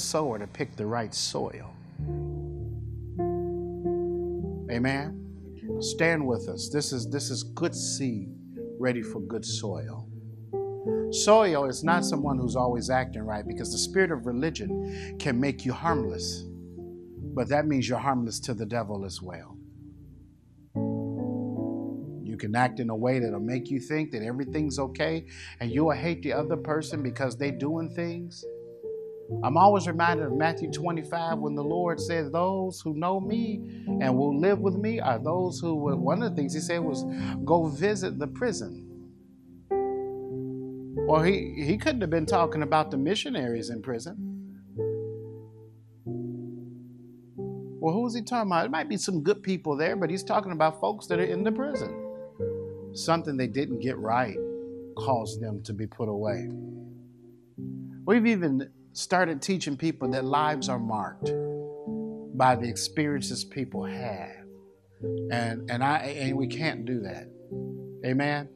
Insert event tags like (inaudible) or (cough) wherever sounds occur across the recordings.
sower to pick the right soil. Amen. Stand with us. This is this is good seed ready for good soil. Soil is not someone who's always acting right because the spirit of religion can make you harmless. But that means you're harmless to the devil as well. You can act in a way that'll make you think that everything's okay and you'll hate the other person because they're doing things. I'm always reminded of Matthew 25 when the Lord says, Those who know me and will live with me are those who, one of the things he said was, Go visit the prison. Well, he, he couldn't have been talking about the missionaries in prison. Well, who is he talking about? It might be some good people there, but he's talking about folks that are in the prison. Something they didn't get right caused them to be put away. We've even started teaching people that lives are marked by the experiences people have. And and I and we can't do that. Amen.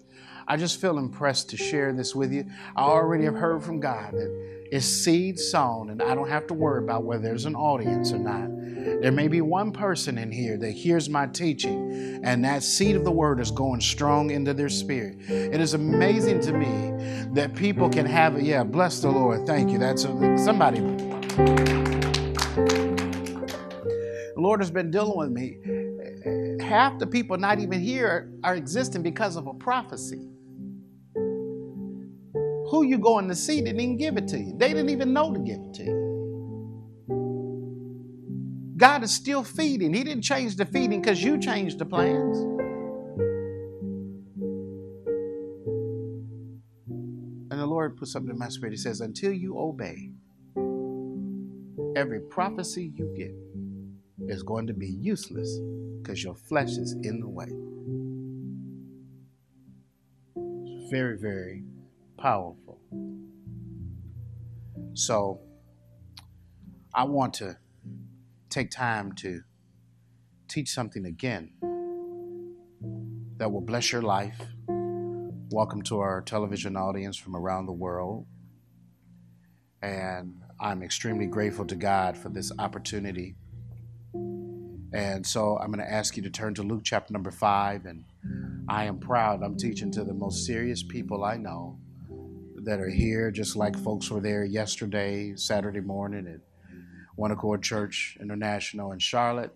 I just feel impressed to share this with you. I already have heard from God that it's seed sown, and I don't have to worry about whether there's an audience or not. There may be one person in here that hears my teaching, and that seed of the word is going strong into their spirit. It is amazing to me that people can have it. Yeah, bless the Lord. Thank you. That's a, somebody. The Lord has been dealing with me. Half the people not even here are existing because of a prophecy. Who you going to see didn't even give it to you. They didn't even know to give it to you. God is still feeding. He didn't change the feeding because you changed the plans. And the Lord put something in my spirit. He says, Until you obey, every prophecy you get is going to be useless because your flesh is in the way. It's very, very powerful. So, I want to take time to teach something again that will bless your life. Welcome to our television audience from around the world. And I'm extremely grateful to God for this opportunity. And so I'm going to ask you to turn to Luke chapter number five. And I am proud. I'm teaching to the most serious people I know that are here, just like folks were there yesterday, Saturday morning at One Accord Church International in Charlotte,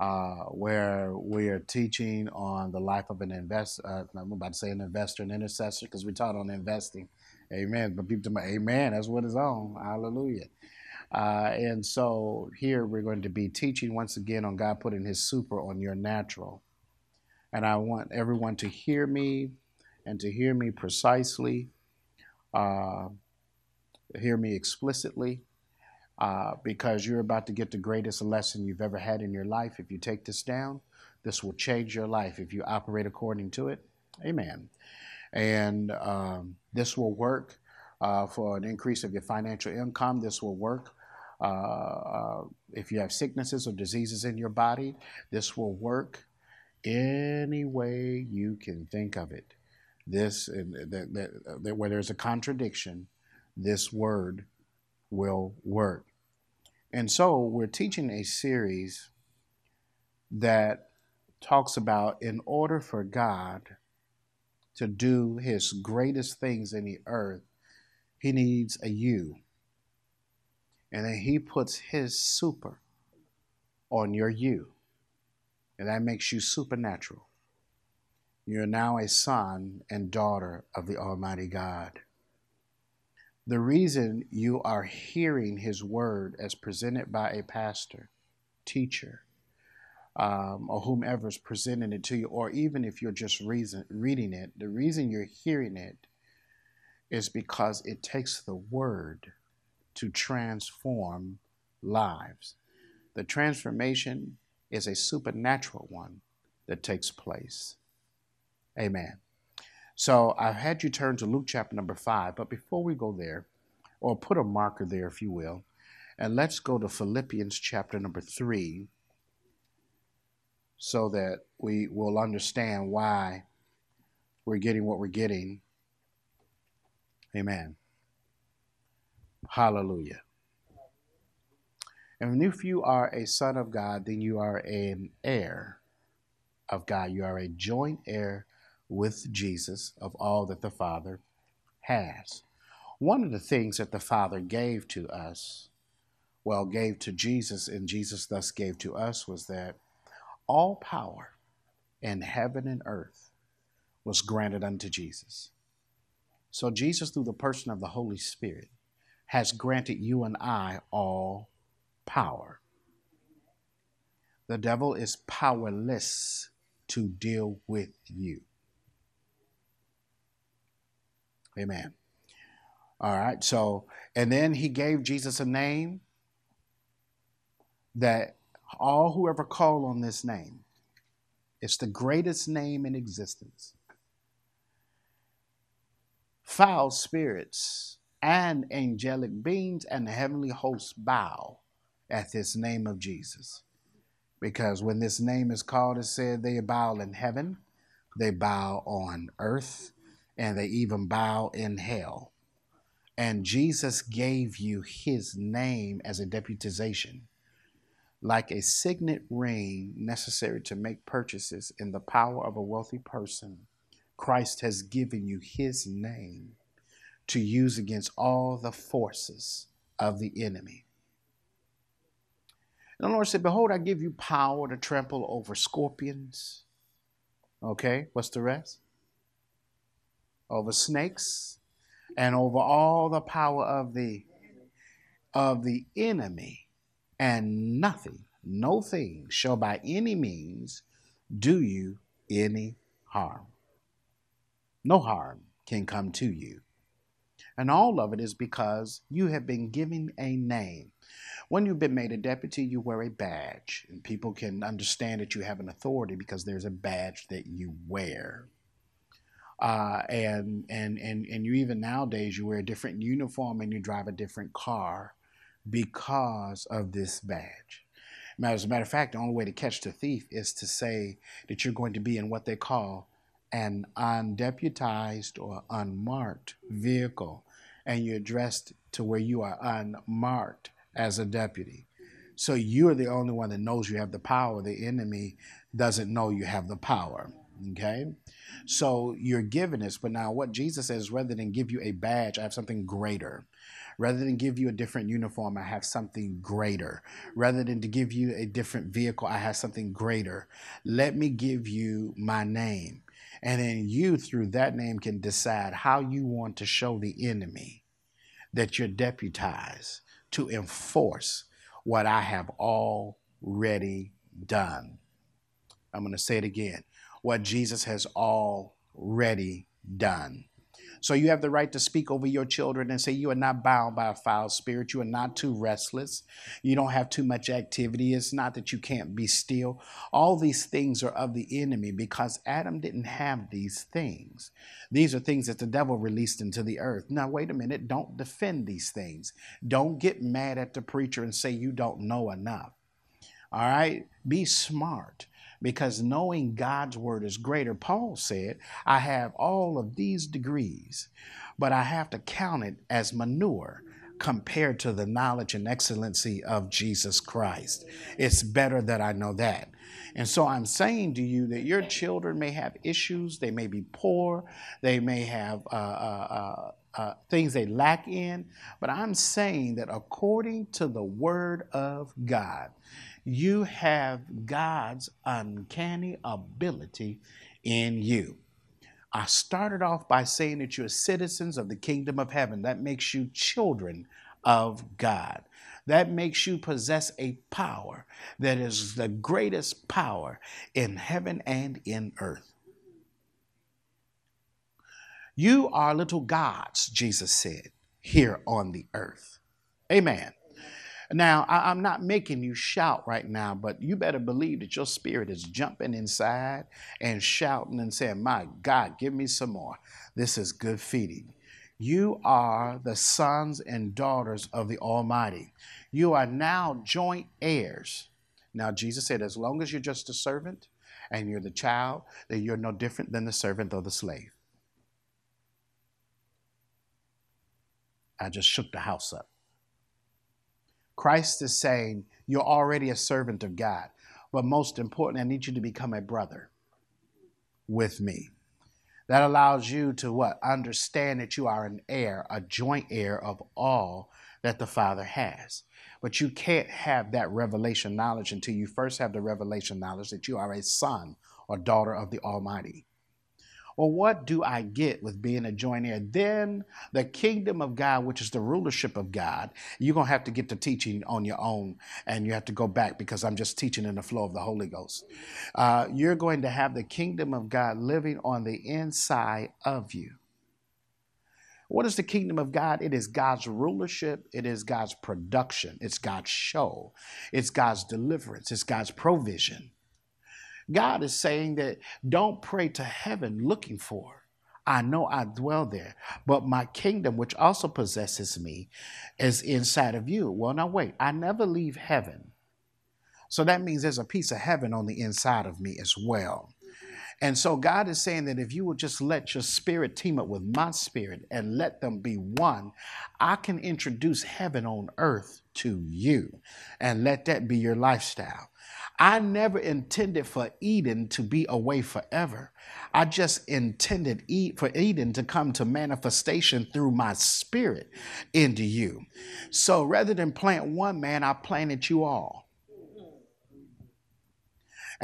uh, where we are teaching on the life of an investor. Uh, I'm about to say an investor, an intercessor, because we taught on investing. Amen. But people tell me, Amen. That's what it's on. Hallelujah. Uh, and so here we're going to be teaching once again on God putting His super on your natural. And I want everyone to hear me and to hear me precisely uh, hear me explicitly uh, because you're about to get the greatest lesson you've ever had in your life. If you take this down, this will change your life if you operate according to it. Amen. And um, this will work uh, for an increase of your financial income. This will work. Uh, uh, if you have sicknesses or diseases in your body, this will work any way you can think of it this that, that, that where there's a contradiction, this word will work. And so we're teaching a series that talks about in order for God to do his greatest things in the earth, he needs a you. And then he puts his super on your you. And that makes you supernatural. You're now a son and daughter of the Almighty God. The reason you are hearing His word as presented by a pastor, teacher, um, or whomever is presenting it to you, or even if you're just reason, reading it, the reason you're hearing it is because it takes the word to transform lives. The transformation is a supernatural one that takes place. Amen. So I've had you turn to Luke chapter number five, but before we go there, or put a marker there, if you will, and let's go to Philippians chapter number three so that we will understand why we're getting what we're getting. Amen. Hallelujah. And if you are a son of God, then you are an heir of God. You are a joint heir with Jesus of all that the Father has. One of the things that the Father gave to us, well, gave to Jesus, and Jesus thus gave to us, was that all power in heaven and earth was granted unto Jesus. So, Jesus, through the person of the Holy Spirit, has granted you and I all power. The devil is powerless to deal with you. Amen. All right. So, and then he gave Jesus a name that all who ever call on this name, it's the greatest name in existence. Foul spirits and angelic beings and the heavenly hosts bow at this name of Jesus. Because when this name is called, it said they bow in heaven, they bow on earth, and they even bow in hell. And Jesus gave you his name as a deputization, like a signet ring necessary to make purchases in the power of a wealthy person. Christ has given you his name to use against all the forces of the enemy. And the Lord said, Behold, I give you power to trample over scorpions. Okay, what's the rest? Over snakes and over all the power of the of the enemy, and nothing, no thing shall by any means do you any harm. No harm can come to you. And all of it is because you have been given a name. When you've been made a deputy, you wear a badge, and people can understand that you have an authority because there's a badge that you wear. Uh, and and and and you even nowadays you wear a different uniform and you drive a different car because of this badge. As a matter of fact, the only way to catch the thief is to say that you're going to be in what they call an undeputized or unmarked vehicle, and you're dressed to where you are unmarked as a deputy. So you're the only one that knows you have the power. The enemy doesn't know you have the power. Okay? So you're given this, but now what Jesus says, rather than give you a badge, I have something greater. Rather than give you a different uniform, I have something greater. Rather than to give you a different vehicle, I have something greater. Let me give you my name. And then you, through that name, can decide how you want to show the enemy that you're deputized to enforce what I have already done. I'm going to say it again what Jesus has already done. So you have the right to speak over your children and say you are not bound by a foul spirit. You are not too restless. You don't have too much activity. It's not that you can't be still. All these things are of the enemy because Adam didn't have these things. These are things that the devil released into the earth. Now, wait a minute. Don't defend these things. Don't get mad at the preacher and say you don't know enough. All right? Be smart because knowing God's word is greater. Paul said, I have all of these degrees, but I have to count it as manure compared to the knowledge and excellency of Jesus Christ. It's better that I know that. And so I'm saying to you that your children may have issues, they may be poor, they may have uh, uh, uh, uh things they lack in, but I'm saying that according to the Word of God, you have God's uncanny ability in you. I started off by saying that you're citizens of the kingdom of heaven. That makes you children of God. That makes you possess a power that is the greatest power in heaven and in earth. You are little gods, Jesus said, here on the earth. Amen. Now, I, am not making you shout right now, but you better believe that your spirit is jumping inside and shouting and saying, My God, give me some more. This is good feeding. You are the sons and daughters of the Almighty. You are now joint heirs. Now, Jesus said, as long as you're just a servant and you're the child, then you're no different than the servant or the slave. I just shook the house up. Christ is saying, You're already a servant of God. But most important, I need you to become a brother with me. That allows you to what? Understand that you are an heir, a joint heir of all that the Father has. But you can't have that revelation knowledge until you first have the revelation knowledge that you are a son or daughter of the Almighty. Well, what do I get with being a joint heir? Then the kingdom of God, which is the rulership of God, you're going to have to get the teaching on your own and you have to go back because I'm just teaching in the flow of the Holy Ghost. Uh, you're going to have the kingdom of God living on the inside of you. What is the kingdom of God? It is God's rulership, it is God's production, it's God's show, it's God's deliverance, it's God's provision. God is saying that don't pray to heaven looking for. I know I dwell there, but my kingdom, which also possesses me, is inside of you. Well, now wait, I never leave heaven. So that means there's a piece of heaven on the inside of me as well. And so God is saying that if you will just let your spirit team up with my spirit and let them be one, I can introduce heaven on earth to you and let that be your lifestyle. I never intended for Eden to be away forever. I just intended for Eden to come to manifestation through my spirit into you. So rather than plant one man, I planted you all.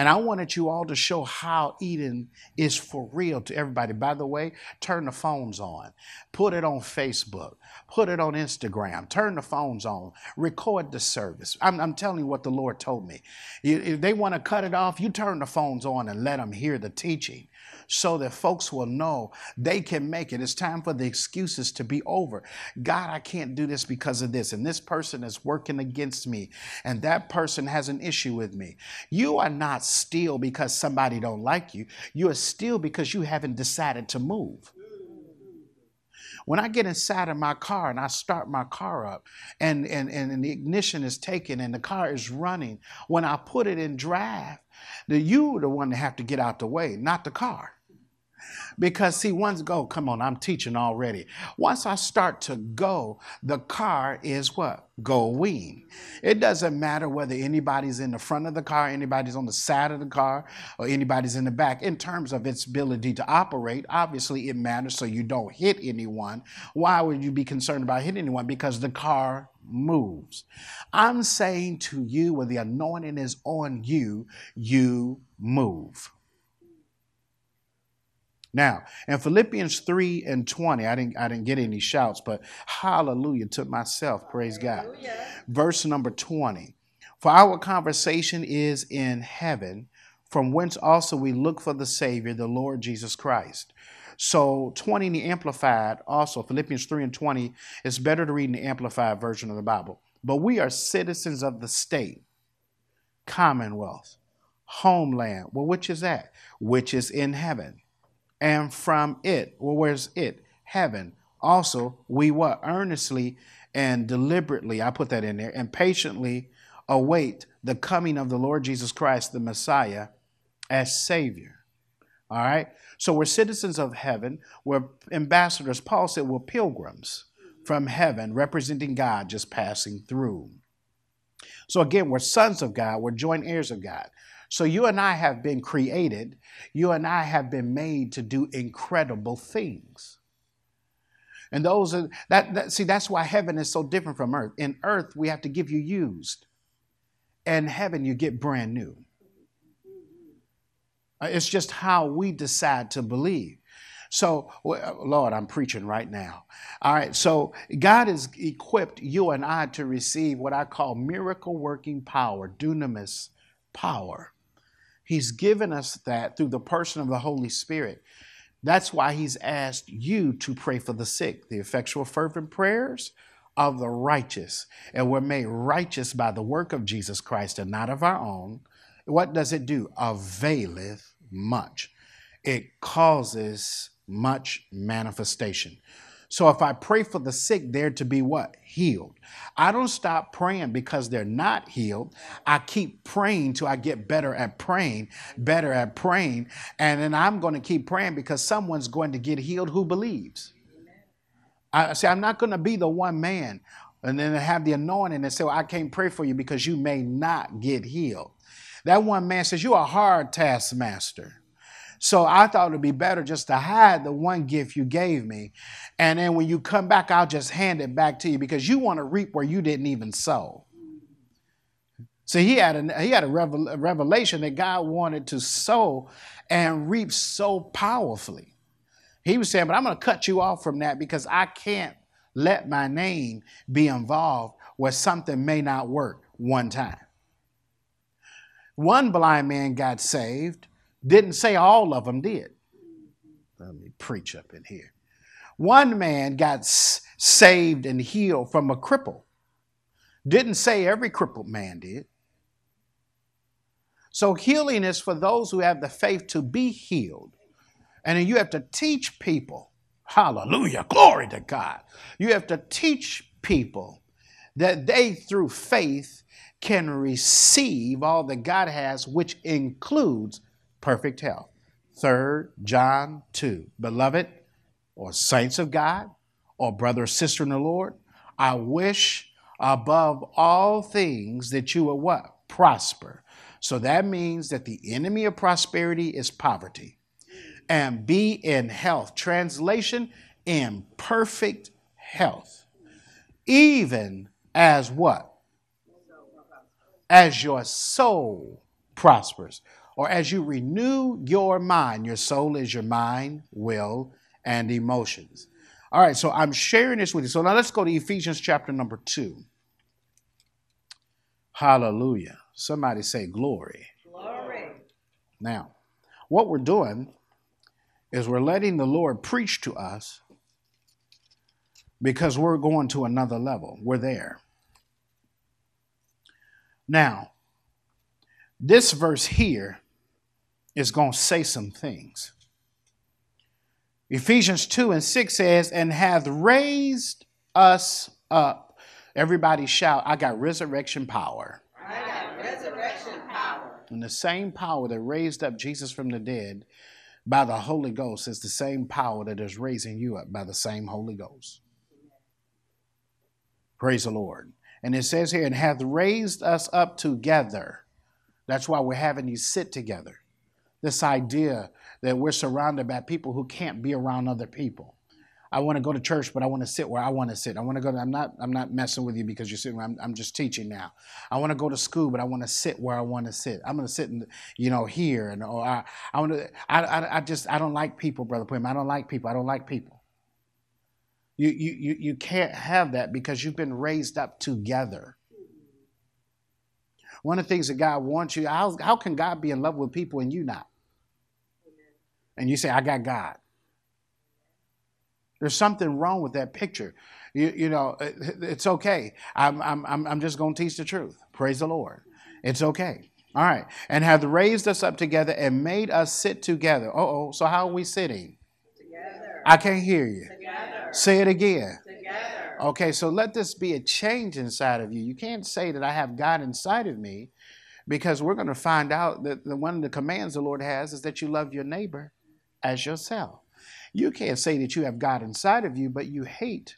And I wanted you all to show how Eden is for real to everybody. By the way, turn the phones on, put it on Facebook, put it on Instagram, turn the phones on, record the service. I'm, I'm telling you what the Lord told me. If they want to cut it off, you turn the phones on and let them hear the teaching so that folks will know they can make it. It's time for the excuses to be over. God, I can't do this because of this, and this person is working against me, and that person has an issue with me. You are not still because somebody don't like you. You are still because you haven't decided to move. When I get inside of my car and I start my car up and, and, and the ignition is taken and the car is running, when I put it in drive, the, you the one that have to get out the way, not the car. Because, see, once go, come on, I'm teaching already. Once I start to go, the car is what? Going. It doesn't matter whether anybody's in the front of the car, anybody's on the side of the car, or anybody's in the back. In terms of its ability to operate, obviously it matters so you don't hit anyone. Why would you be concerned about hitting anyone? Because the car moves. I'm saying to you, when the anointing is on you, you move. Now, in Philippians 3 and 20, I didn't, I didn't get any shouts, but hallelujah to myself, praise God. Verse number 20. For our conversation is in heaven, from whence also we look for the Savior, the Lord Jesus Christ. So 20 in the Amplified, also Philippians 3 and 20, it's better to read in the Amplified version of the Bible. But we are citizens of the state, commonwealth, homeland. Well, which is that? Which is in heaven and from it. Well, where's it? Heaven. Also, we what? Earnestly and deliberately, I put that in there, and patiently await the coming of the Lord Jesus Christ, the Messiah, as Savior. All right? So we're citizens of heaven. We're ambassadors. Paul said we're pilgrims from heaven, representing God, just passing through. So again, we're sons of God. We're joint heirs of God. So you and I have been created, you and I have been made to do incredible things. And those are that, that see that's why heaven is so different from earth. In earth we have to give you used. In heaven you get brand new. Uh, it's just how we decide to believe. So, Lord, I'm preaching right now. All right. So, God has equipped you and I to receive what I call miracle working power, dunamis power. He's given us that through the person of the Holy Spirit. That's why he's asked you to pray for the sick. The effectual, fervent prayers of the righteous. And we're made righteous by the work of Jesus Christ and not of our own. What does it do? Availeth much. It causes much manifestation. So if I pray for the sick, they're to be what? Healed. I don't stop praying because they're not healed. I keep praying till I get better at praying, better at praying. And then I'm going to keep praying because someone's going to get healed who believes. I say, I'm not going to be the one man and then have the anointing and say, well, I can't pray for you because you may not get healed. That one man says, You're a hard taskmaster. So I thought it'd be better just to hide the one gift you gave me. And then when you come back, I'll just hand it back to you because you want to reap where you didn't even sow. So he had a, he had a, revel, a revelation that God wanted to sow and reap so powerfully. He was saying, But I'm going to cut you off from that because I can't let my name be involved where something may not work one time. One blind man got saved, didn't say all of them did. Let me preach up in here. One man got saved and healed from a cripple. Didn't say every crippled man did. So healing is for those who have the faith to be healed. And you have to teach people, hallelujah, glory to God. You have to teach people that they, through faith, can receive all that God has, which includes perfect health. Third John 2. Beloved, or saints of God, or brother or sister in the Lord, I wish above all things that you will what? Prosper. So that means that the enemy of prosperity is poverty. And be in health. Translation, in perfect health. Even as what? As your soul prospers or as you renew your mind. Your soul is your mind, will, and emotions. All right, so I'm sharing this with you. So now let's go to Ephesians chapter number two. Hallelujah. Somebody say glory. Glory. Now, what we're doing is we're letting the Lord preach to us because we're going to another level. We're there. Now, this verse here is going to say some things. Ephesians 2 and 6 says, And hath raised us up. Everybody shout, I got resurrection power. I got resurrection power. And the same power that raised up Jesus from the dead by the Holy Ghost is the same power that is raising you up by the same Holy Ghost. Praise the Lord. And it says here, and hath raised us up together. That's why we're having you sit together. This idea that we're surrounded by people who can't be around other people. I want to go to church, but I want to sit where I want to sit. I want to go to, I'm not, I'm not messing with you because you're sitting I'm, I'm just teaching now. I want to go to school, but I want to sit where I want to sit. I'm going to sit in, you know, here. And, or I, I want to, I, I, I just, I don't like people, Brother Pim. I don't like people. I don't like people. You, you, you, you can't have that because you've been raised up together. One of the things that God wants you, how, how can God be in love with people and you not? And you say, I got God. There's something wrong with that picture. You, you know, it's okay. I'm, I'm, I'm just going to teach the truth. Praise the Lord. It's okay. All right. And have raised us up together and made us sit together. oh. So how are we sitting? Together. I can't hear you. Together. Say it again. Together. Okay, so let this be a change inside of you. You can't say that I have God inside of me because we're going to find out that the, one of the commands the Lord has is that you love your neighbor as yourself. You can't say that you have God inside of you, but you hate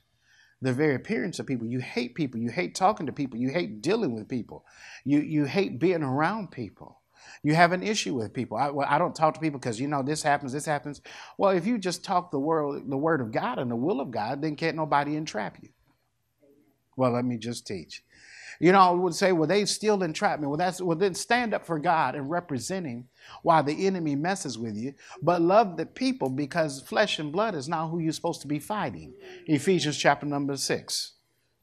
the very appearance of people. You hate people. You hate talking to people. You hate dealing with people. You, you hate being around people. You have an issue with people. I, well, I don't talk to people because you know this happens, this happens. Well, if you just talk the word, the word of God and the will of God, then can't nobody entrap you. Well, let me just teach. You know, I would say, well, they still entrap me. Well, that's well, then stand up for God and representing while the enemy messes with you, but love the people because flesh and blood is not who you're supposed to be fighting. Ephesians chapter number six.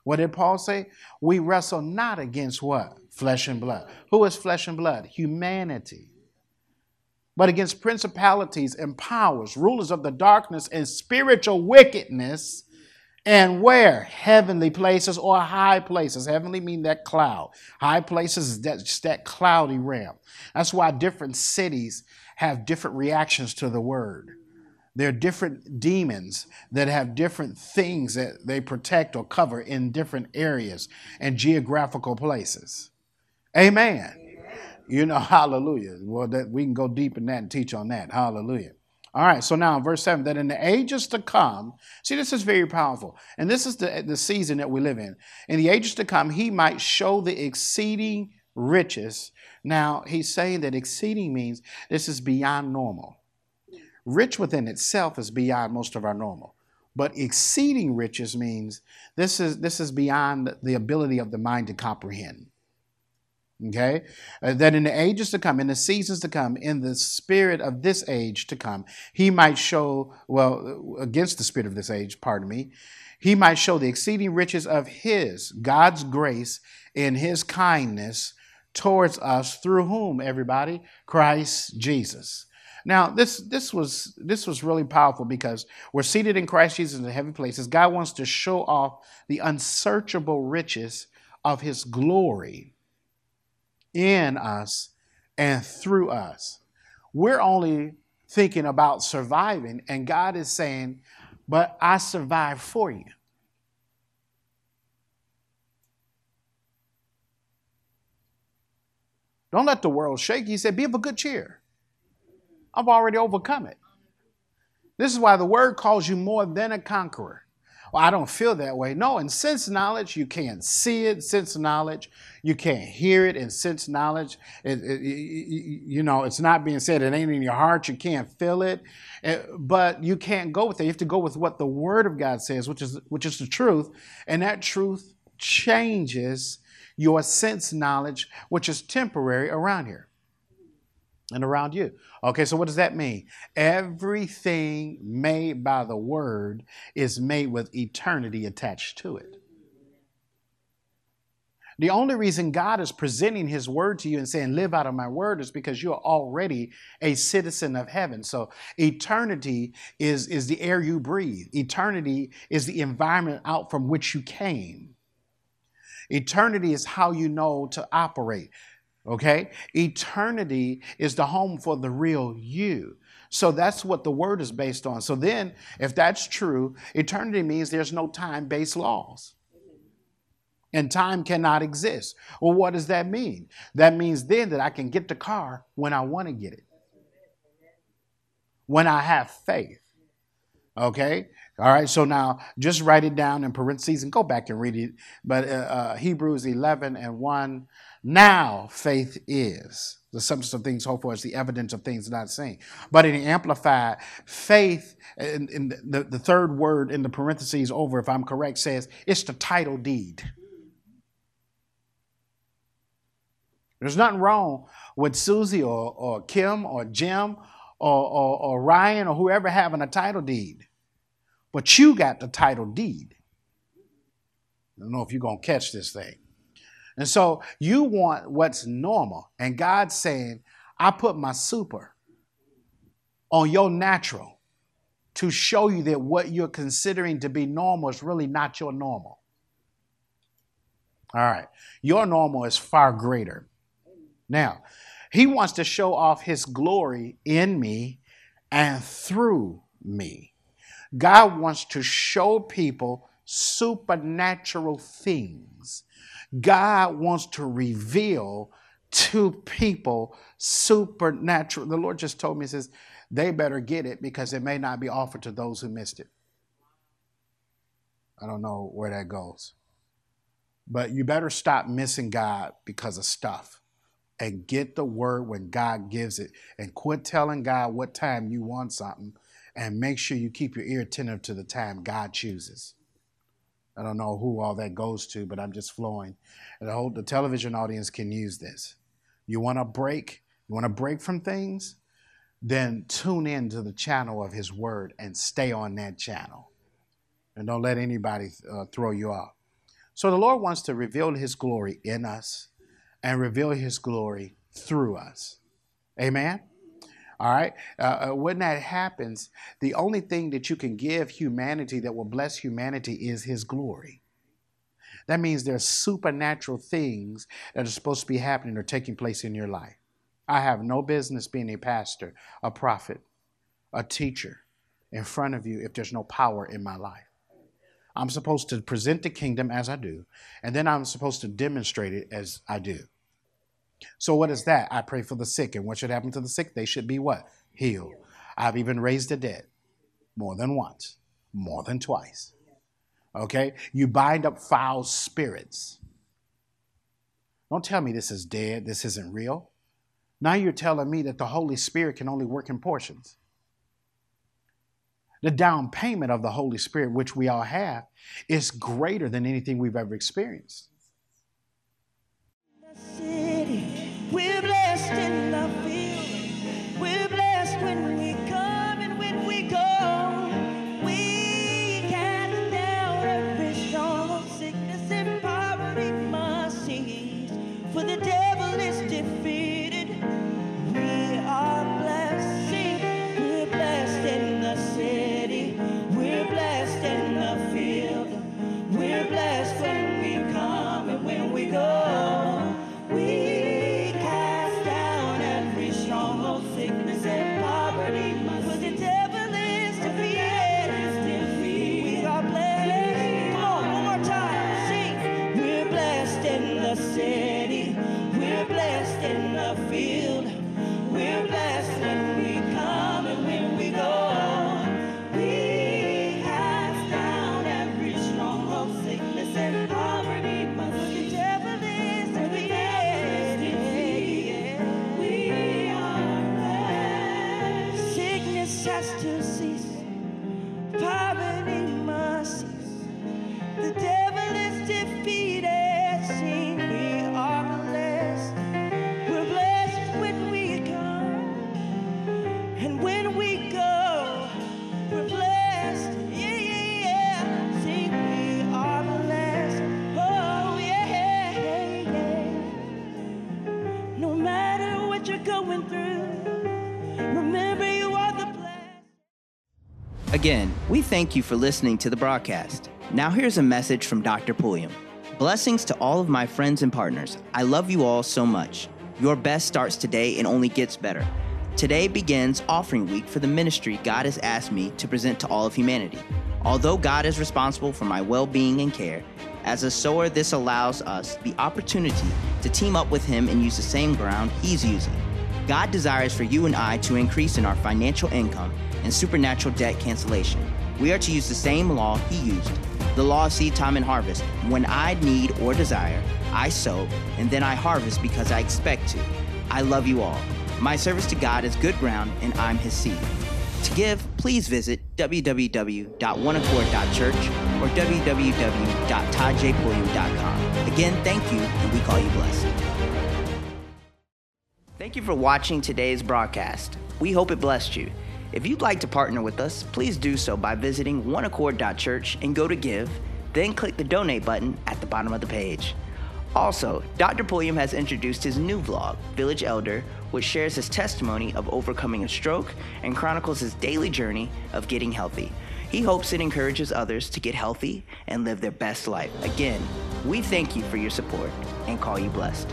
What did Paul say? We wrestle not against what? Flesh and blood. Who is flesh and blood? Humanity. But against principalities and powers, rulers of the darkness and spiritual wickedness and where? Heavenly places or high places. Heavenly mean that cloud. High places is that, just that cloudy realm. That's why different cities have different reactions to the word. There are different demons that have different things that they protect or cover in different areas and geographical places. Amen. Amen. You know, (laughs) hallelujah. Well, that we can go deep in that and teach on that. Hallelujah. All right, so now verse 7 that in the ages to come, see, this is very powerful. And this is the, the season that we live in. In the ages to come, he might show the exceeding riches. Now, he's saying that exceeding means this is beyond normal. Rich within itself is beyond most of our normal. But exceeding riches means this is, this is beyond the ability of the mind to comprehend. Okay? Uh, that in the ages to come, in the seasons to come, in the spirit of this age to come, he might show, well, against the spirit of this age, pardon me, he might show the exceeding riches of his, God's grace, in his kindness towards us through whom, everybody? Christ Jesus. Now, this this was this was really powerful because we're seated in Christ Jesus in the heavenly places. God wants to show off the unsearchable riches of his glory in us and through us. We're only thinking about surviving, and God is saying, But I survived for you. Don't let the world shake. He said, Be of a good cheer. I've already overcome it. This is why the word calls you more than a conqueror. Well, I don't feel that way. No, in sense knowledge, you can't see it. Sense knowledge, you can't hear it. In sense knowledge, it, it, you know, it's not being said. It ain't in your heart. You can't feel it, eh, but you can't go with it. You have to go with what the Word of God says, which is which is the truth, and that truth changes your sense knowledge, which is temporary around here and around you. Okay, so what does that mean? Everything made by the word is made with eternity attached to it. The only reason God is presenting his word to you and saying, Live out of my word, is because you are already a citizen of heaven. So eternity is, is the air you breathe, eternity is the environment out from which you came. Eternity is how you know to operate. Okay? Eternity is the home for the real you. So that's what the word is based on. So then, if that's true, eternity means there's no time based laws. And time cannot exist. Well, what does that mean? That means then that I can get the car when I want to get it, when I have faith. Okay? All right, so now just write it down in parentheses and go back and read it. But uh, uh, Hebrews 11 and 1 now faith is the substance of things hoped for, is the evidence of things not seen. But in the Amplified, faith, in, in the, the third word in the parentheses over, if I'm correct, says it's the title deed. There's nothing wrong with Susie or, or Kim or Jim or, or, or Ryan or whoever having a title deed. But you got the title deed. I don't know if you're going to catch this thing. And so you want what's normal. And God's saying, I put my super on your natural to show you that what you're considering to be normal is really not your normal. All right. Your normal is far greater. Now, he wants to show off his glory in me and through me. God wants to show people supernatural things God wants to reveal to people supernatural. The Lord just told me, He says, they better get it because it may not be offered to those who missed it. I don't know where that goes. But you better stop missing God because of stuff and get the word when God gives it and quit telling God what time you want something and make sure you keep your ear attentive to the time God chooses. I don't know who all that goes to, but I'm just flowing. And I hope the television audience can use this. You want to break? You want to break from things? Then tune in to the channel of His Word and stay on that channel. And don't let anybody uh, throw you off. So the Lord wants to reveal His glory in us and reveal His glory through us. Amen. All right. Uh, uh, when that happens, the only thing that you can give humanity that will bless humanity is His glory. That means there's supernatural things that are supposed to be happening or taking place in your life. I have no business being a pastor, a prophet, a teacher in front of you if there's no power in my life. I'm supposed to present the kingdom as I do, and then I'm supposed to demonstrate it as I do. So what is that? I pray for the sick. And what should happen to the sick? They should be what? Healed. I've even raised the dead more than once, more than twice. Okay? You bind up foul spirits. Don't tell me this is dead, this isn't real. Now you're telling me that the Holy Spirit can only work in portions. The down payment of the Holy Spirit, which we all have, is greater than anything we've ever experienced. We're blessed in the field. We're blessed when Again, we thank you for listening to the broadcast. Now, here's a message from Dr. Pulliam. Blessings to all of my friends and partners. I love you all so much. Your best starts today and only gets better. Today begins offering week for the ministry God has asked me to present to all of humanity. Although God is responsible for my well being and care, as a sower, this allows us the opportunity to team up with Him and use the same ground He's using. God desires for you and I to increase in our financial income and supernatural debt cancellation. We are to use the same law He used the law of seed time and harvest. When I need or desire, I sow, and then I harvest because I expect to. I love you all. My service to God is good ground, and I'm His seed. To give, please visit www.oneaccord.church or www.toddjpulliam.com. Again, thank you, and we call you blessed. Thank you for watching today's broadcast. We hope it blessed you. If you'd like to partner with us, please do so by visiting oneaccord.church and go to give, then click the donate button at the bottom of the page. Also, Dr. Pulliam has introduced his new vlog, Village Elder, which shares his testimony of overcoming a stroke and chronicles his daily journey of getting healthy. He hopes it encourages others to get healthy and live their best life. Again, we thank you for your support and call you blessed.